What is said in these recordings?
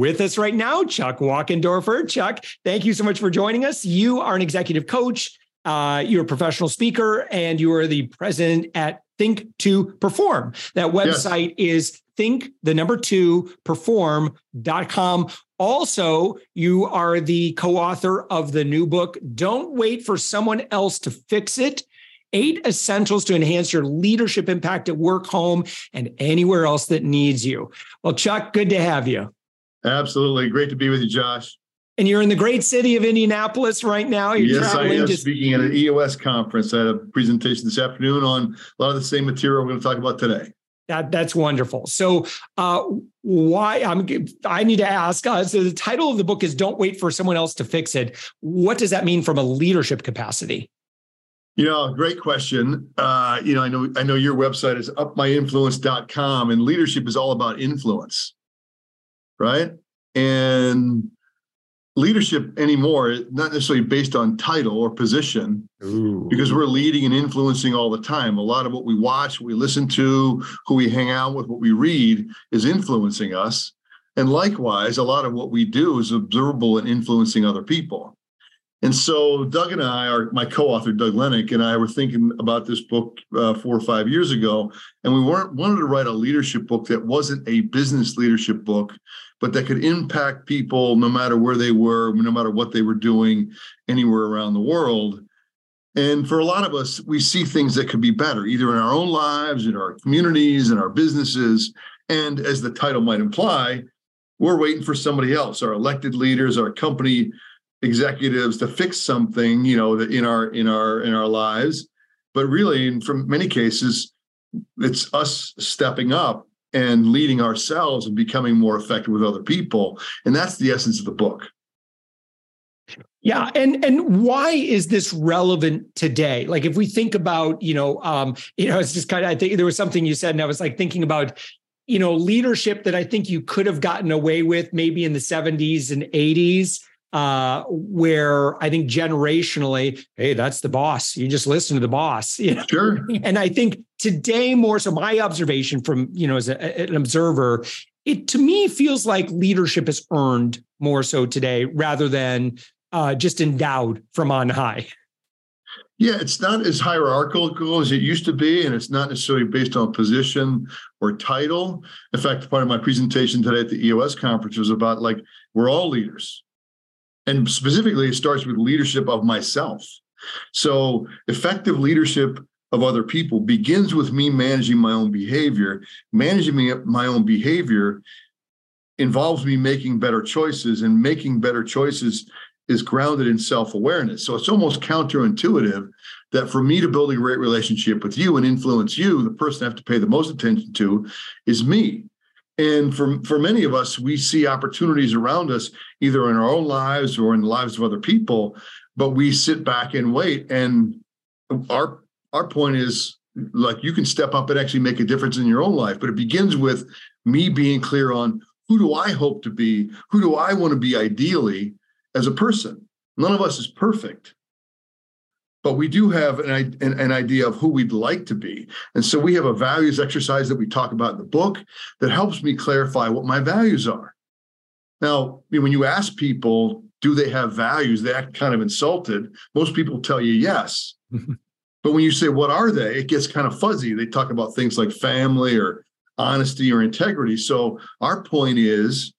With us right now, Chuck Wachendorfer. Chuck, thank you so much for joining us. You are an executive coach, uh, you're a professional speaker, and you are the president at Think to Perform. That website yes. is think the number two perform.com. Also, you are the co author of the new book, Don't Wait for Someone Else to Fix It eight essentials to enhance your leadership impact at work, home, and anywhere else that needs you. Well, Chuck, good to have you. Absolutely. Great to be with you, Josh. And you're in the great city of Indianapolis right now. You're yes, I am just- speaking at an EOS conference. I had a presentation this afternoon on a lot of the same material we're going to talk about today. That, that's wonderful. So, uh, why I'm I need to ask. Uh, so, the title of the book is "Don't Wait for Someone Else to Fix It." What does that mean from a leadership capacity? You know, great question. Uh, you know, I know I know your website is upmyinfluence.com, and leadership is all about influence right? And leadership anymore not necessarily based on title or position Ooh. because we're leading and influencing all the time a lot of what we watch what we listen to who we hang out with what we read is influencing us and likewise a lot of what we do is observable and influencing other people and so Doug and I, are my co-author Doug Lennick and I were thinking about this book uh, four or five years ago, and we weren't wanted to write a leadership book that wasn't a business leadership book, but that could impact people no matter where they were, no matter what they were doing, anywhere around the world. And for a lot of us, we see things that could be better, either in our own lives, in our communities, in our businesses. And as the title might imply, we're waiting for somebody else, our elected leaders, our company executives to fix something, you know, in our in our in our lives. But really, in from many cases, it's us stepping up and leading ourselves and becoming more effective with other people. And that's the essence of the book. Yeah, and and why is this relevant today? Like, if we think about, you know, um, you know, it's just kind of. I think there was something you said, and I was like thinking about, you know, leadership that I think you could have gotten away with maybe in the '70s and '80s uh, where I think generationally, hey, that's the boss. You just listen to the boss. You know? Sure. And I think today more so, my observation from you know as a, an observer, it to me feels like leadership is earned more so today rather than uh, just endowed from on high. Yeah, it's not as hierarchical as it used to be, and it's not necessarily based on position or title. In fact, part of my presentation today at the EOS conference was about like we're all leaders and specifically, it starts with leadership of myself. So, effective leadership of other people begins with me managing my own behavior. Managing my own behavior involves me making better choices, and making better choices is grounded in self awareness. So, it's almost counterintuitive that for me to build a great relationship with you and influence you, the person I have to pay the most attention to is me. And for, for many of us, we see opportunities around us, either in our own lives or in the lives of other people, but we sit back and wait. And our our point is like you can step up and actually make a difference in your own life, but it begins with me being clear on who do I hope to be? Who do I want to be ideally as a person? None of us is perfect but we do have an, an, an, idea of who we'd like to be. And so we have a values exercise that we talk about in the book that helps me clarify what my values are. Now, when you ask people, do they have values? They act kind of insulted. Most people tell you yes. but when you say, what are they? It gets kind of fuzzy. They talk about things like family or honesty or integrity. So our point is,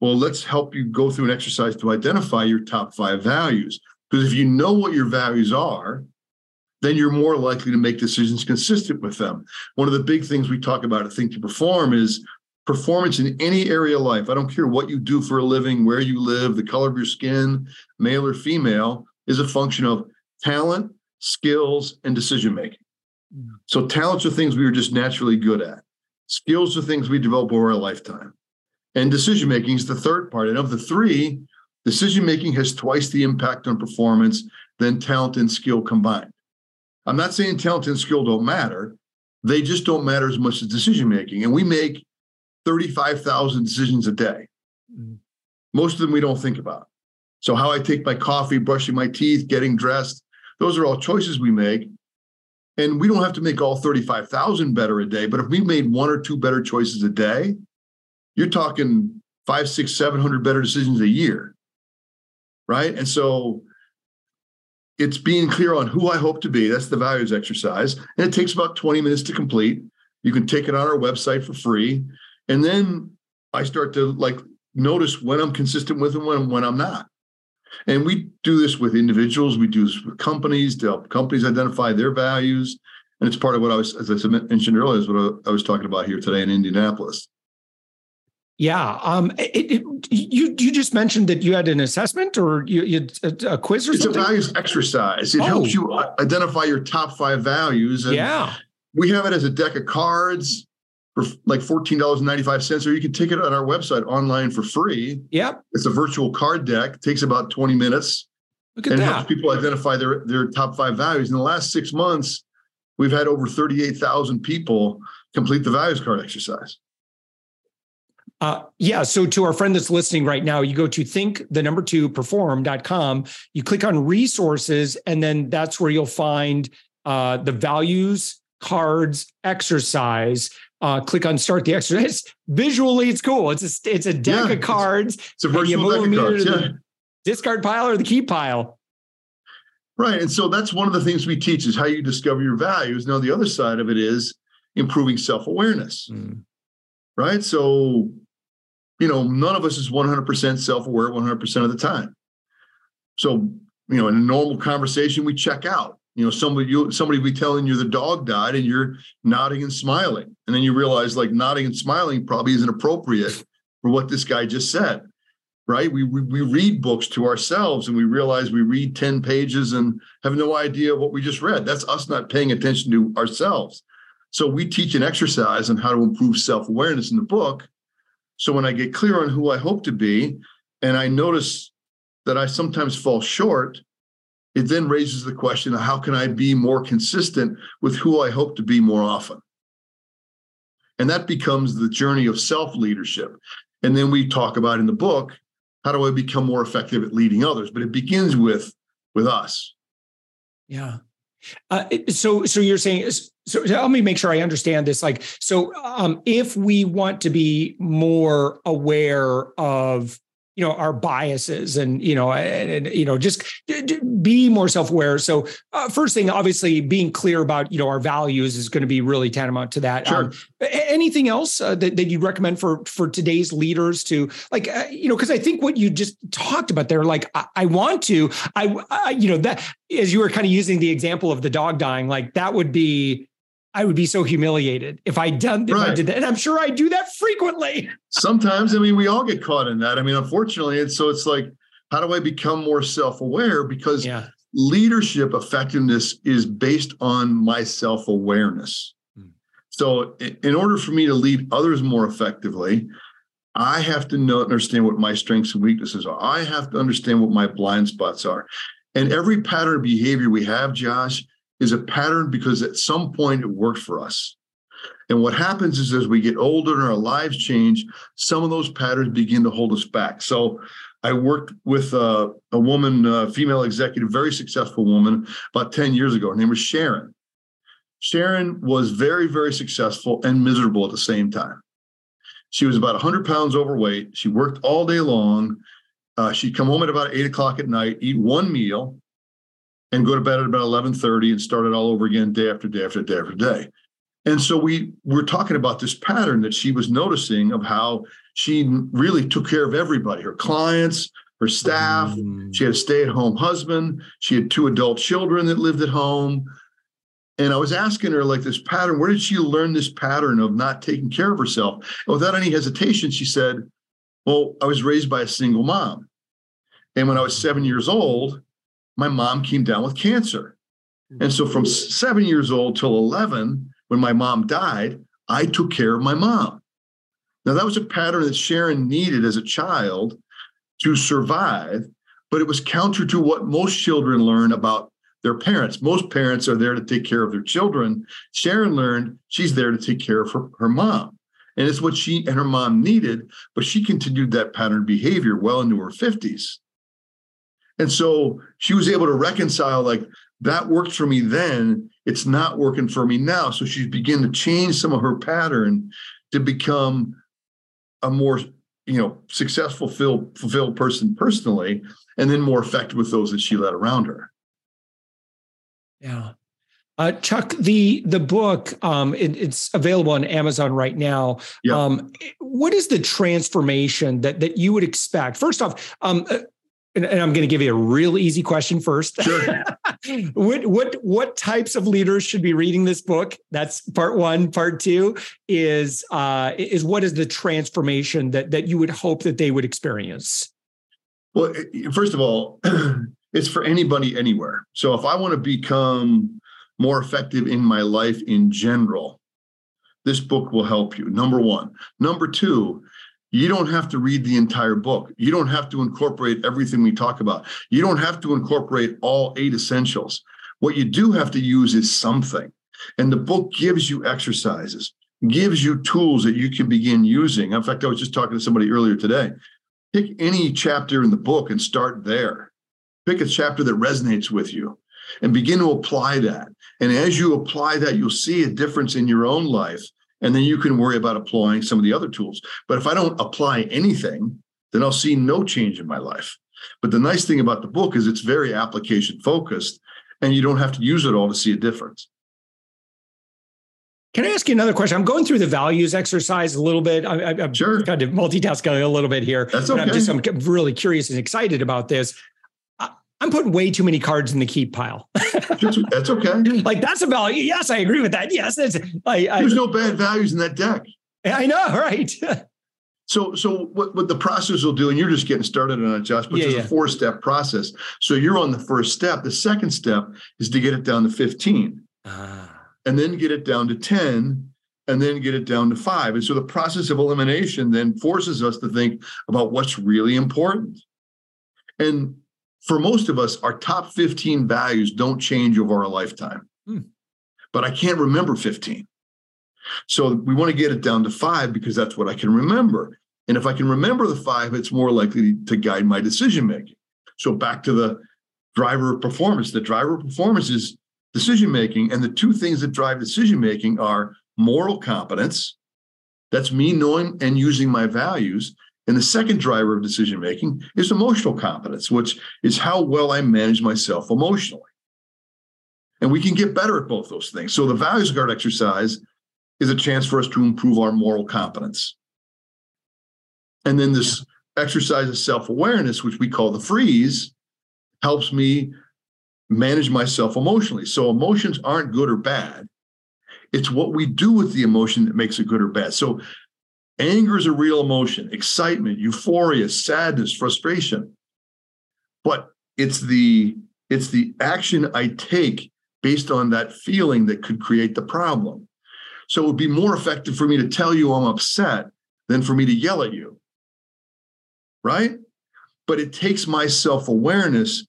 well, let's help you go through an exercise to identify your top five values. Because if you know what your values are, then you're more likely to make decisions consistent with them. One of the big things we talk about at Think to Perform is performance in any area of life. I don't care what you do for a living, where you live, the color of your skin, male or female, is a function of talent, skills, and decision making. Mm. So, talents are things we are just naturally good at. Skills are things we develop over a lifetime. And decision making is the third part. And of the three, decision making has twice the impact on performance than talent and skill combined. I'm not saying talent and skill don't matter. They just don't matter as much as decision making. And we make 35,000 decisions a day. Mm-hmm. Most of them we don't think about. So, how I take my coffee, brushing my teeth, getting dressed, those are all choices we make. And we don't have to make all 35,000 better a day. But if we made one or two better choices a day, you're talking five, six, 700 better decisions a year. Right. And so it's being clear on who I hope to be. That's the values exercise. And it takes about 20 minutes to complete. You can take it on our website for free. And then I start to like notice when I'm consistent with them, when, when I'm not. And we do this with individuals, we do this with companies to help companies identify their values. And it's part of what I was, as I mentioned earlier, is what I was talking about here today in Indianapolis. Yeah. Um, it, it, you you just mentioned that you had an assessment or you, you a, a, quiz or it's something. It's a values exercise. It oh. helps you identify your top five values. And yeah. We have it as a deck of cards for like fourteen dollars and ninety five cents, or you can take it on our website online for free. Yep. It's a virtual card deck. It takes about twenty minutes. Look at and that. helps people identify their their top five values. In the last six months, we've had over thirty eight thousand people complete the values card exercise. Uh, yeah. So to our friend that's listening right now, you go to think the number two perform.com, you click on resources, and then that's where you'll find uh, the values cards exercise. Uh, click on start the exercise. Visually, it's cool. It's a it's a deck yeah, of cards. It's, it's a virtual deck of cards. Yeah. Discard pile or the key pile. Right. And so that's one of the things we teach is how you discover your values. Now, the other side of it is improving self-awareness. Mm. Right. So you know, none of us is 100% self aware 100% of the time. So, you know, in a normal conversation, we check out. You know, somebody you somebody be telling you the dog died and you're nodding and smiling. And then you realize like nodding and smiling probably isn't appropriate for what this guy just said. Right. We, we, we read books to ourselves and we realize we read 10 pages and have no idea what we just read. That's us not paying attention to ourselves. So we teach an exercise on how to improve self-awareness in the book so when I get clear on who I hope to be, and I notice that I sometimes fall short, it then raises the question of how can I be more consistent with who I hope to be more often? And that becomes the journey of self leadership. And then we talk about in the book, how do I become more effective at leading others? But it begins with with us. Yeah. Uh, so, so you're saying, so let me make sure I understand this. Like, so um, if we want to be more aware of you know our biases and you know and, and you know just be more self-aware so uh, first thing obviously being clear about you know our values is going to be really tantamount to that sure. Um, anything else uh, that, that you'd recommend for for today's leaders to like uh, you know because i think what you just talked about there like I, I want to I, I you know that as you were kind of using the example of the dog dying like that would be I would be so humiliated if I done if right. I did that. And I'm sure I do that frequently. Sometimes, I mean, we all get caught in that. I mean, unfortunately, and so it's like, how do I become more self-aware? Because yeah. leadership effectiveness is based on my self-awareness. Hmm. So in order for me to lead others more effectively, I have to know understand what my strengths and weaknesses are. I have to understand what my blind spots are. And every pattern of behavior we have, Josh, is a pattern because at some point it worked for us. And what happens is as we get older and our lives change, some of those patterns begin to hold us back. So I worked with a, a woman, a female executive, very successful woman, about 10 years ago. Her name was Sharon. Sharon was very, very successful and miserable at the same time. She was about 100 pounds overweight. She worked all day long. Uh, she'd come home at about eight o'clock at night, eat one meal, and go to bed at about 11:30 and start it all over again day after day after day after day. And so we were talking about this pattern that she was noticing of how she really took care of everybody, her clients, her staff. Mm. She had a stay-at-home husband. She had two adult children that lived at home. And I was asking her, like, this pattern, where did she learn this pattern of not taking care of herself? And without any hesitation, she said, Well, I was raised by a single mom. And when I was seven years old, my mom came down with cancer. And so from seven years old till 11, when my mom died, I took care of my mom. Now, that was a pattern that Sharon needed as a child to survive, but it was counter to what most children learn about their parents. Most parents are there to take care of their children. Sharon learned she's there to take care of her, her mom. And it's what she and her mom needed, but she continued that pattern behavior well into her 50s. And so she was able to reconcile, like, that worked for me then. It's not working for me now. So she's beginning to change some of her pattern to become a more, you know, successful, fulfilled, fulfilled person personally, and then more effective with those that she led around her. Yeah. Uh, Chuck, the the book um, it, it's available on Amazon right now. Yeah. Um, what is the transformation that that you would expect? First off, um, uh, and, and, I'm going to give you a real easy question first. Sure. what what what types of leaders should be reading this book? That's part one. Part two is uh, is what is the transformation that that you would hope that they would experience? Well, first of all, it's for anybody anywhere. So if I want to become more effective in my life in general, this book will help you. Number one. Number two, you don't have to read the entire book. You don't have to incorporate everything we talk about. You don't have to incorporate all eight essentials. What you do have to use is something. And the book gives you exercises, gives you tools that you can begin using. In fact, I was just talking to somebody earlier today. Pick any chapter in the book and start there. Pick a chapter that resonates with you and begin to apply that. And as you apply that, you'll see a difference in your own life and then you can worry about applying some of the other tools. But if I don't apply anything, then I'll see no change in my life. But the nice thing about the book is it's very application focused and you don't have to use it all to see a difference. Can I ask you another question? I'm going through the values exercise a little bit. I, am sure. kind of multitasking a little bit here. That's okay. I'm just I'm really curious and excited about this. I'm putting way too many cards in the keep pile. that's okay. Like that's a value. Yes, I agree with that. Yes, that's. I, I, There's no bad values in that deck. I know, right? so, so what, what the process will do, and you're just getting started on it, Josh, but yeah, it's yeah. a four step process. So you're on the first step. The second step is to get it down to 15, ah. and then get it down to 10, and then get it down to five. And so the process of elimination then forces us to think about what's really important. And for most of us, our top 15 values don't change over a lifetime. Hmm. But I can't remember 15. So we want to get it down to five because that's what I can remember. And if I can remember the five, it's more likely to guide my decision making. So back to the driver of performance. The driver of performance is decision making. And the two things that drive decision making are moral competence. That's me knowing and using my values and the second driver of decision making is emotional competence, which is how well I manage myself emotionally. And we can get better at both those things. So the values card exercise is a chance for us to improve our moral competence. And then this exercise of self awareness, which we call the freeze, helps me manage myself emotionally. So emotions aren't good or bad. It's what we do with the emotion that makes it good or bad. So Anger is a real emotion, excitement, euphoria, sadness, frustration. But it's the it's the action I take based on that feeling that could create the problem. So it would be more effective for me to tell you I'm upset than for me to yell at you. Right? But it takes my self-awareness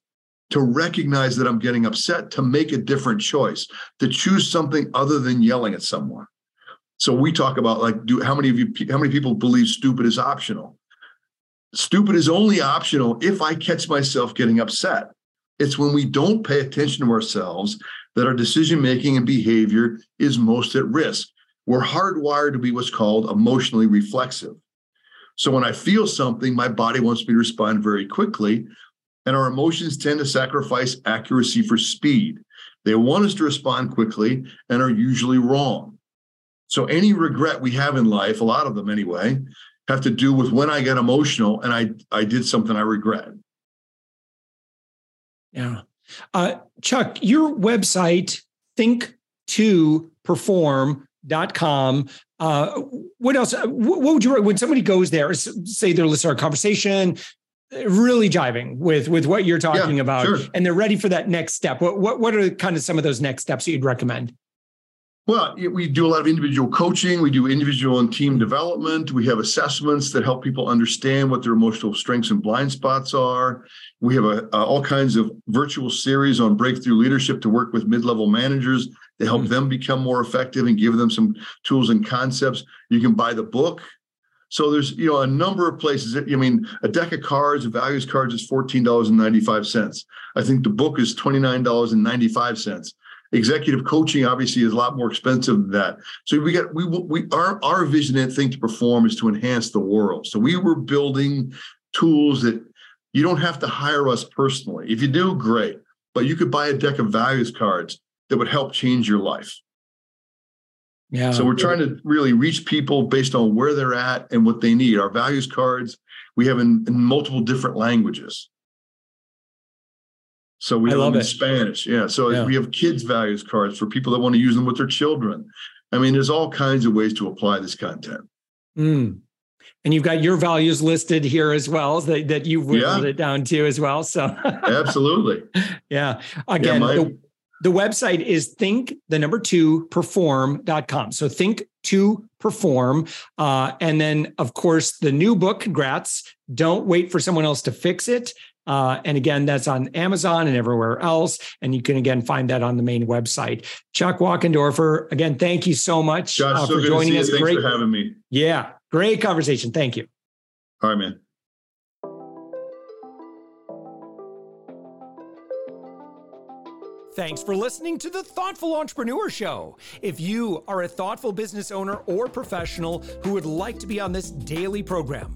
to recognize that I'm getting upset to make a different choice, to choose something other than yelling at someone. So we talk about like, do how many of you, how many people believe stupid is optional? Stupid is only optional if I catch myself getting upset. It's when we don't pay attention to ourselves that our decision making and behavior is most at risk. We're hardwired to be what's called emotionally reflexive. So when I feel something, my body wants me to respond very quickly. And our emotions tend to sacrifice accuracy for speed. They want us to respond quickly and are usually wrong. So any regret we have in life, a lot of them anyway, have to do with when I get emotional and I I did something I regret. Yeah. Uh, Chuck, your website, Think to perform.com. Uh, what else? What would you when somebody goes there? Say they're listening to our conversation, really jiving with with what you're talking yeah, about, sure. and they're ready for that next step. What what what are kind of some of those next steps that you'd recommend? Well, we do a lot of individual coaching. We do individual and team development. We have assessments that help people understand what their emotional strengths and blind spots are. We have a, a, all kinds of virtual series on breakthrough leadership to work with mid-level managers to help mm-hmm. them become more effective and give them some tools and concepts. You can buy the book. So there's you know a number of places. I mean, a deck of cards, a values cards is fourteen dollars and ninety five cents. I think the book is twenty nine dollars and ninety five cents executive coaching obviously is a lot more expensive than that. So we got we we our our vision and Think to Perform is to enhance the world. So we were building tools that you don't have to hire us personally. If you do, great. But you could buy a deck of values cards that would help change your life. Yeah. So we're trying to really reach people based on where they're at and what they need. Our values cards we have in, in multiple different languages. So we have them in it. Spanish. Yeah. So yeah. we have kids' values cards for people that want to use them with their children. I mean, there's all kinds of ways to apply this content. Mm. And you've got your values listed here as well that, that you've whittled yeah. it down to as well. So absolutely. Yeah. Again, yeah, my, the, the website is think the number two perform.com. So think to perform. Uh, and then, of course, the new book, congrats. Don't wait for someone else to fix it. Uh, and again, that's on Amazon and everywhere else. And you can again find that on the main website. Chuck Wachendorfer, again, thank you so much Josh, uh, for so joining us. Thanks great, for having me. Yeah, great conversation. Thank you. All right, man. Thanks for listening to the Thoughtful Entrepreneur Show. If you are a thoughtful business owner or professional who would like to be on this daily program,